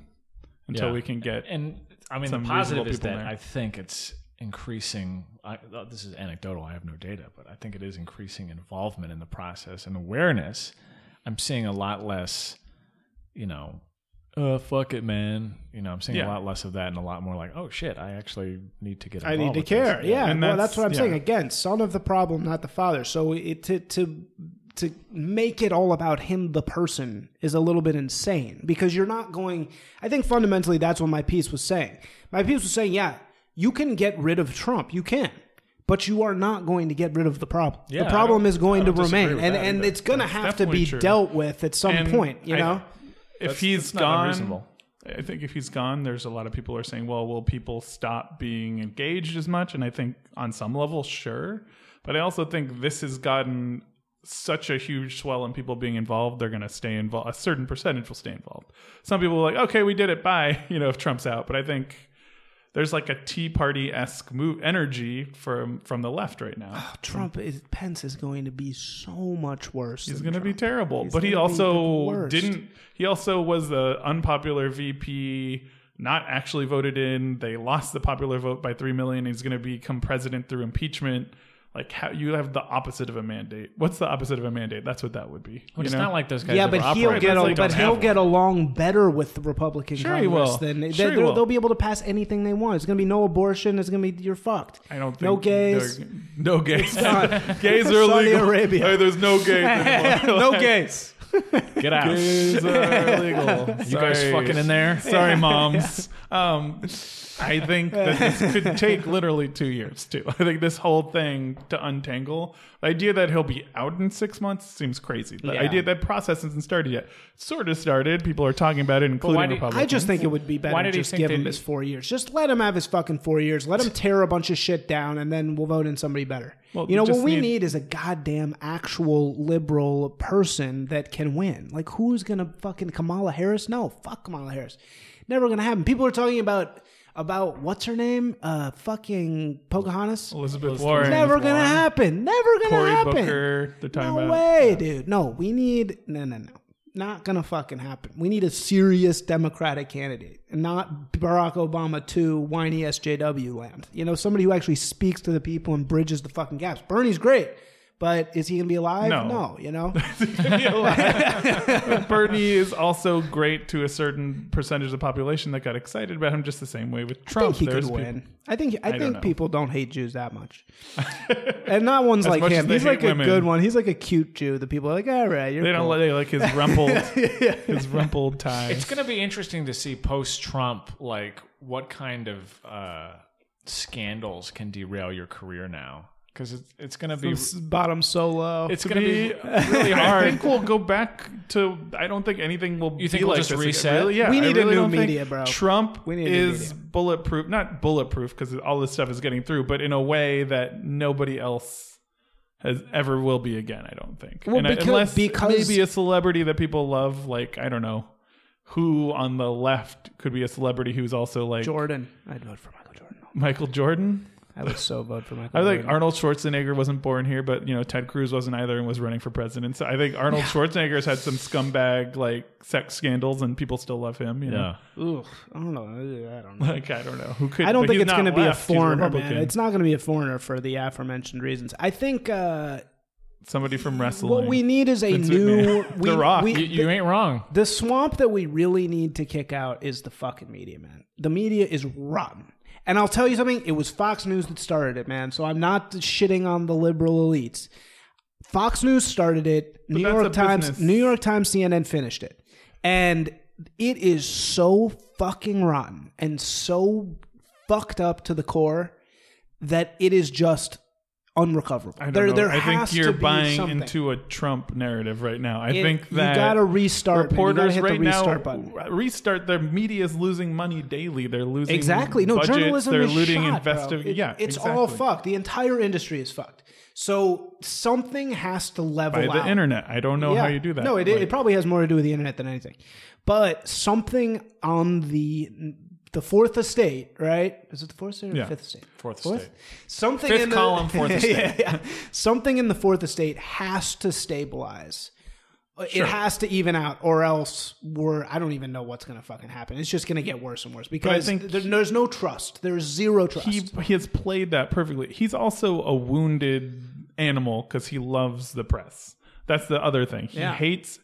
until Yeah. we can get And I mean, some the positive is that there. I think it's increasing. I, this is anecdotal. I have no data, but I think it is increasing involvement in the process and awareness. I'm seeing a lot less, you know, uh, fuck it, man. You know, I'm seeing Yeah. a lot less of that and a lot more like, oh shit, I actually need to get. I Involved need to with this. care. Yeah, And well, that's- that's what I'm yeah. saying. Again, son of the problem, not the father. So it to to to make it all about him, the person, is a little bit insane because you're not going. I think fundamentally that's what my piece was saying. My piece was saying, yeah, you can get rid of Trump, you can. But you are not going to get rid of the problem. Yeah, the I problem don't- is going to don't disagree remain, with and that and either. it's going to That's have to be definitely true. dealt with at some And point. You I- know, if he's that's gone. I think if he's gone, there's a lot of people who are saying, well, will people stop being engaged as much? And I think on some level, sure. But I also think this has gotten such a huge swell in people being involved, they're going to stay involved. A certain percentage will stay involved. Some people are like, okay, we did it. Bye. <laughs> You know, if Trump's out. But I think there's like a Tea Party esque move energy from from the left right now. Ah, Trump is Pence is going to be so much worse. He's going to be terrible. He's but he gonna be the also didn't. He also was the unpopular VP, not actually voted in. They lost the popular vote by three million. He's going to become president through impeachment. Like how you have the opposite of a mandate. What's the opposite of a mandate? That's what that would be. But you it's know? not like those guys. Yeah, but he'll operate. get It's a, like but he'll have get along better with the Republican Sure he will. than they, sure they, will. will. they'll be able to pass anything they want. It's going to be no abortion. It's going to be you're fucked. I don't think no gays. No gays. not. <laughs> gays are Saudi illegal. Arabia. Hey, there's no gays <laughs> no gays. Get out. gays are <laughs> illegal. You guys Sorry. fucking in there? Sorry, moms. Um, I think that this could take literally two years too. I think this whole thing to untangle the idea that he'll be out in six months seems crazy. The Yeah. idea that process hasn't started yet. Sort of started. People are talking about it, including why did- Republicans. I just think it would be better Why to did just give him his four years. Just let him have his fucking four years. Let him <laughs> tear a bunch of shit down, and then we'll vote in somebody better. Well, you know what we need- need is a goddamn actual liberal person that can win. Like who's gonna fucking Kamala Harris? No, fuck Kamala Harris. Never gonna happen. People are talking about about what's her name? Uh, fucking Pocahontas. Elizabeth Warren, It's Never gonna happen. Never gonna Cory happen. Booker. They're talking No about. way, dude. No, we need no, no, no. Not gonna fucking happen. We need a serious Democratic candidate, and not Barack Obama to whiny SJW land. You know, somebody who actually speaks to the people and bridges the fucking gaps. Bernie's great, but is he gonna be alive? No. you know. <laughs> <laughs> Bernie is also great to a certain percentage of the population that got excited about him, just the same way with I Trump. think he There's could people- win. I think I, don't think people don't hate Jews that much, <laughs> and not ones like him. He's hate like a women. good one. He's like a cute Jew. The people are like, all right, you're They don't like they like his rumpled, his rumpled ties. It's going to be interesting to see post Trump, like what kind of uh, scandals can derail your career now. Because it's, it's going to be bottom so low. it's to going to be <laughs> be really I think we'll go back to. I don't think anything will. You think we'll like just this reset? Really, yeah, We I need a new media, bro. Trump We need is media. bulletproof, not bulletproof because all this stuff is getting through, but in a way that nobody else has ever will be again. I don't think. Well, And I- unless because- maybe a celebrity that people love, like I don't know. Who on the left could be a celebrity who's also like Jordan. I'd vote for Michael Jordan. Michael Jordan? I would so vote for Michael I Jordan. think Arnold Schwarzenegger wasn't born here, but you know Ted Cruz wasn't either and was running for president. So I think Arnold Schwarzenegger's had some scumbag like sex scandals, and people still love him. You know, yeah. Ugh, I don't know. I don't know. like I don't know who could. I don't think it's going to be a left, he's foreigner, man. It's not going to be a foreigner for the aforementioned reasons. I think uh, somebody from wrestling. what we need is a Vince new. <laughs> We, The Rock. we- You, you ain't wrong. the swamp that we really need to kick out is the fucking media, man. The media is rotten. And I'll tell you something, it was Fox News that started it, man. So I'm not shitting on the liberal elites. Fox News started it, New York Times, business. New York Times, CNN finished it. And it is so fucking rotten and so fucked up to the core that it is just unrecoverable. I don't there, know. there I think you're buying something. into a Trump narrative right now. I It- think that you got to restart. man. You gotta reporters right restart now button. restart. Their media is losing money daily. They're losing Exactly. No, budgets, journalism They're is looting shot, bro. It- yeah, it's exactly. all fucked. The entire industry is fucked. So something has to level by the out. internet. I don't know how you do that. No, it, Like, it probably has more to do with the internet than anything. But something on the the fourth estate, right? Is it the fourth estate or Yeah. fifth estate? Fourth Fourth? estate. Something Fifth in the, column, fourth <laughs> estate. yeah, yeah. Something in the fourth estate has to stabilize. Uh, sure. It has to even out, or else we're. I don't even know what's going to fucking happen. It's just going to get worse and worse because there- there's no trust. There's zero trust. he he has played that perfectly. He's also a wounded animal because he loves the press. That's the other thing. He Yeah. hates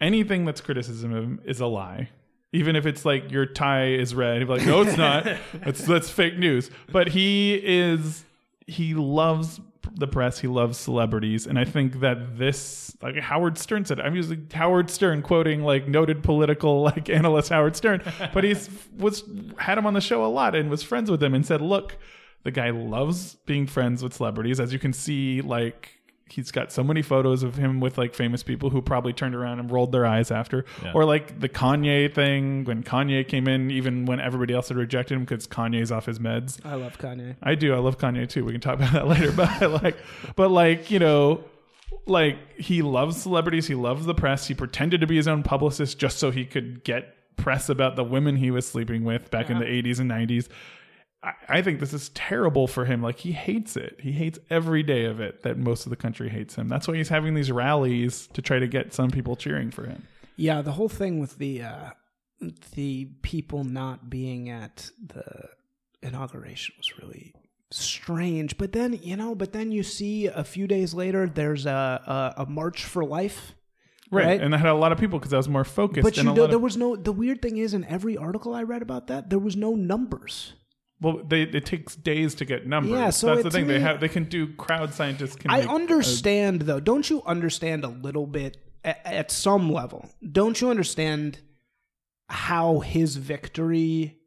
anything that's criticism of him is a lie. Even if it's like your tie is red, he'd be like, "No, it's not. <laughs> that's that's fake news." But he is he loves the press. He loves celebrities, and I think that this, like Howard Stern said, I'm using Howard Stern quoting like noted political like <laughs> analyst Howard Stern, but he's <laughs> was had him on the show a lot and was friends with him and said, "Look, the guy loves being friends with celebrities, as you can see, like." He's got so many photos of him with like famous people who probably turned around and rolled their eyes after or like the kanye thing when kanye came in even when everybody else had rejected him because kanye's off his meds I love Kanye. I do. I love Kanye too. We can talk about that later. <laughs> But like, but like, you know, like he loves celebrities. He loves the press. He pretended to be his own publicist just so he could get press about the women he was sleeping with back in the 80s and 90s. I, I think this is terrible for him. Like he hates it. He hates every day of it that most of the country hates him. That's why he's having these rallies to try to get some people cheering for him. Yeah, the whole thing with the uh, the people not being at the inauguration was really strange. But then you know, but then you see a few days later, there's a a, a march for life. Right. Right. And that had a lot of people because I was more focused. But you know, there of, was no. The weird thing is, in every article I read about that, there was no numbers. Well, they, it takes days to get numbers. Yeah, so that's the thing. They have they can do crowd scientists can I make a- understand though. Don't you understand a little bit at, at some level? Don't you understand how his victory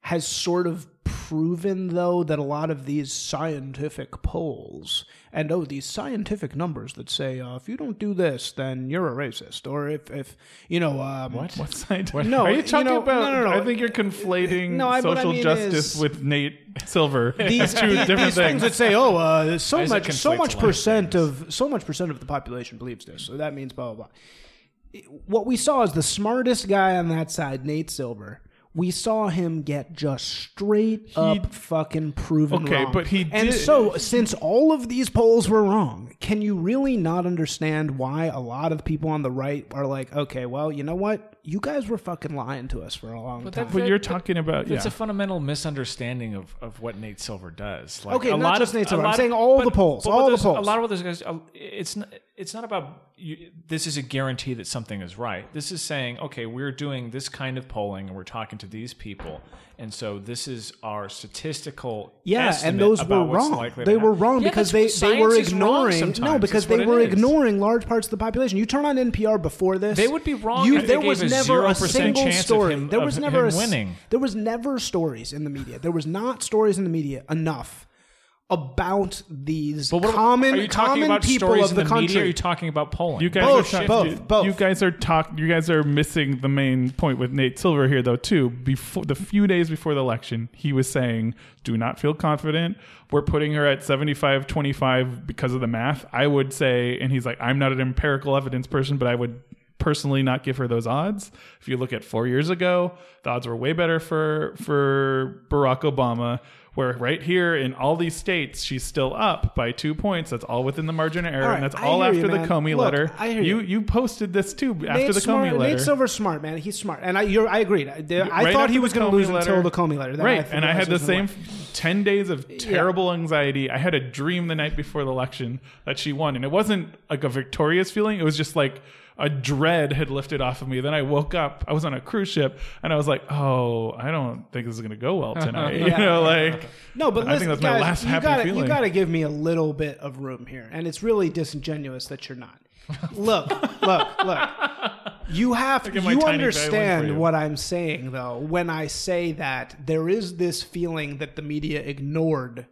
has sort of proven though that a lot of these scientific polls and oh these scientific numbers that say uh, if you don't do this then you're a racist or if if you know um, What scientific? No, are you you talking know- about? no, no, no. I think you're conflating No, I- what I social mean justice is- with Nate Silver. <laughs> these, <laughs> two these, different these things that say, "Oh, uh, so Isaac much, so much a lot of percent of so much percent of the population believes this, so that means blah blah blah." What we saw is the smartest guy on that side, Nate Silver. We saw him get just straight up fucking proven Okay, wrong. but he and so since all of these polls were wrong, can you really not understand why a lot of people on the right are like, okay, well, you know what? You guys were fucking lying to us for a long time. But you're talking about It's yeah. a fundamental misunderstanding of, of what Nate Silver does. Like Okay, a not lot just of, Nate a Silver. I'm lot saying of- all the polls, all the polls. A lot of those guys. uh, It's not. It's not about you, this is a guarantee that something is right. This is saying, okay, we're doing this kind of polling and we're talking to these people, and so this is our statistical. Yeah, and those were wrong. They were wrong Yeah, because they, they were science is wrong ignoring no because they were is. ignoring large parts of the population. You turn on NPR before this, They would be wrong You, if there was a never a 0% single story. him- there was never a winning. There was never stories in the media. There was not stories in the media enough about these But what, common are you talking common about people stories of the, in the country. media? Or are you talking about Poland? you guys Both, are both, you, both. You guys are talk. You guys are missing the main point with Nate Silver here, though. Too before the few days before the election, he was saying, "Do not feel confident. We're putting her at 75-25 because of the math." I would say, and he's like, "I'm not an empirical evidence person, but I would." personally not give her those odds. If you look at 4 years ago, the odds were way better for for Barack Obama where right here in all these states she's still up by 2 points. That's all within the margin of error right, and that's I all after you, the. Comey Look, letter. I hear you you. you posted this too after Nate's the smart, Comey letter. Nate Silver's smart, man. He's smart, and I, you're, I agreed. I, I Right thought he was going to lose letter. until the Comey letter. Then right, I and I had the realized he was same win. 10 days of terrible anxiety. I had a dream the night before the election that she won. And it wasn't like a victorious feeling. It was just like a dread had lifted off of me. Then I woke up. I was on a cruise ship and I was like, oh, I don't think this is going to go well tonight. <laughs> <laughs> you Yeah. know, like. No, but I listen, think that's my last you happy gotta, feeling. You got to give me a little bit of room here, and it's really disingenuous that you're not. <laughs> Look, look, look. You have get my you understand you. what I'm saying though when I say that there is this feeling that the media ignored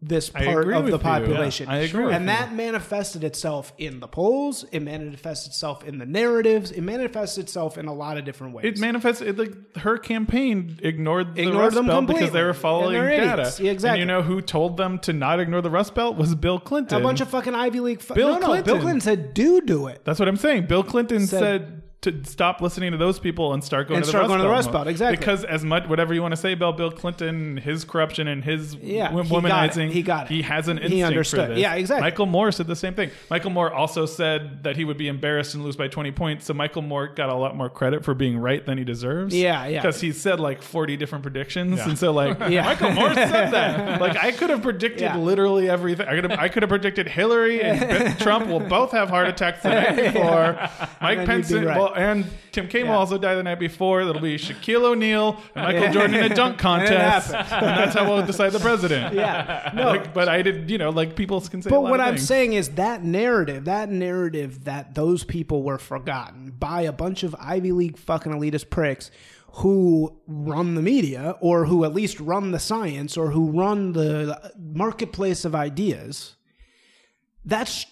this part of the population. Yeah, I agree and you. that manifested itself in the polls. It manifested itself in the narratives. It manifested itself in a lot of different ways. It manifests like her campaign ignored the Ignored Rust them Belt because they were following data. Yeah, exactly. And you know who told them to not ignore the Rust Belt was Bill Clinton. a bunch of fucking Ivy League. Fu- Bill no, no, Clinton. Bill Clinton said, "Do do it." That's what I'm saying. Bill Clinton Said- said, to stop listening to those people and start going And to the start Rust going to the Belt Rust. Belt, exactly. Because as much whatever you want to say about Bill Clinton, his corruption and his Yeah, wo- he got womanizing, it. He got it. He has an He understood. for this. Yeah, exactly. Michael Moore said the same thing. Michael Moore also said that he would be embarrassed and lose by 20 points. So Michael Moore got a lot more credit for being right than he deserves. Yeah, yeah. Because he said like 40 different predictions, and so like <laughs> Yeah. Michael Moore said that. <laughs> Like I could have predicted Yeah. literally everything. I could have I could have predicted Hillary and <laughs> Trump will both have heart attacks the night before. Mike Pence be right. well, and Tim Kaine will Yeah. also die the night before. That'll be Shaquille O'Neal and Michael Jordan in a dunk <laughs> contest, and, happened. that's how we'll decide the president. <laughs> Yeah, no. Like, but I did, you know, like people can say. But what I'm things. saying is that narrative, that narrative that those people were forgotten by a bunch of Ivy League fucking elitist pricks who run the media or who at least run the science or who run the marketplace of ideas. that's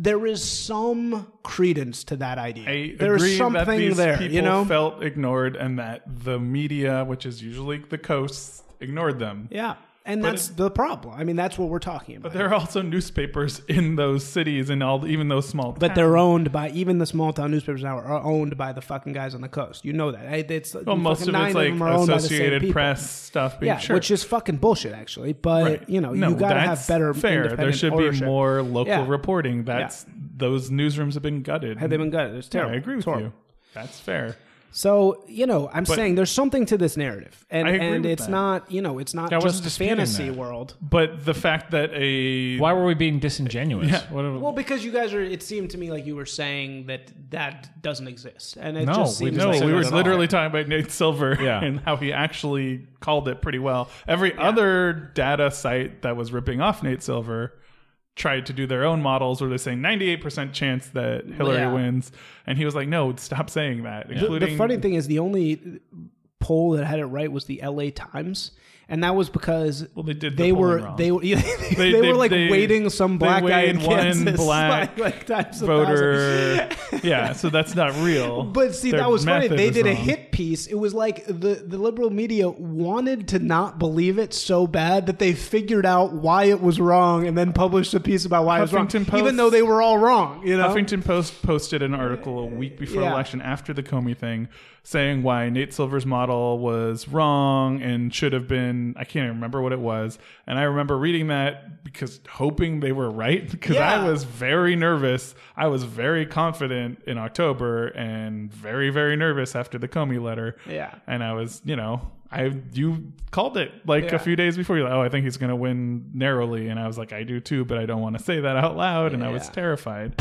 there is some credence to that idea. I there is agree that something these there, people you know. felt ignored, and that the media, which is usually the coast, ignored them. yeah, and that's the problem. I mean, that's what we're talking about. But there are also newspapers in those cities and all, even those small. But they're owned by even the small town newspapers now are owned by the fucking guys on the coast. You know that. It's well, most of it's like them are owned by the same Associated. Press stuff. Being Yeah, sure. which is fucking bullshit, actually. But Right. you know, No, you gotta have better. fair. There should ownership. be more local Yeah. reporting. That's those newsrooms have been gutted. Have they been gutted? It's Yeah, terrible. I agree with you. That's fair. So you know, I'm saying there's something to this narrative, and I agree and with it's that. not you know it's not I just a fantasy that. world. But the fact that a Why were we being disingenuous? Yeah. What are- Well, because you guys are, it seemed to me like you were saying that that doesn't exist, and it No, just we seems didn't No, like we were at all. literally talking about Nate Silver <laughs> Yeah. and how he actually called it pretty well. Every other data site that was ripping off Nate Silver tried to do their own models where they're saying 98% chance that Hillary Yeah. wins. And he was like, no, stop saying that. The- Including the funny thing is, the only poll that had it right was the L.A. Times, and that was because Well, they did the they were wrong. they were <laughs> they, They- were like they- waiting some they black guy in Kansas, <laughs> black like, like voter. <laughs> yeah, so that's not real. But see, Their that was funny. They did a hit piece. It was like the, the liberal media wanted to not believe it so bad that they figured out why it was wrong and then published a piece about why it was wrong, Post- even though they were all wrong. You know, Huffington Post posted an article a week before Yeah. election after the Comey thing saying why Nate Silver's model was wrong and should have been I can't even remember what it was. And I remember reading that because hoping they were right <laughs> because Yeah. I was very nervous. I was very confident in October and very very nervous after the Comey letter. Yeah. And I was, you know, I you called it like Yeah. a few days before. You're like, oh, I think he's going to win narrowly, and I was like, I do too, but I don't want to say that out loud, and I was Yeah. terrified.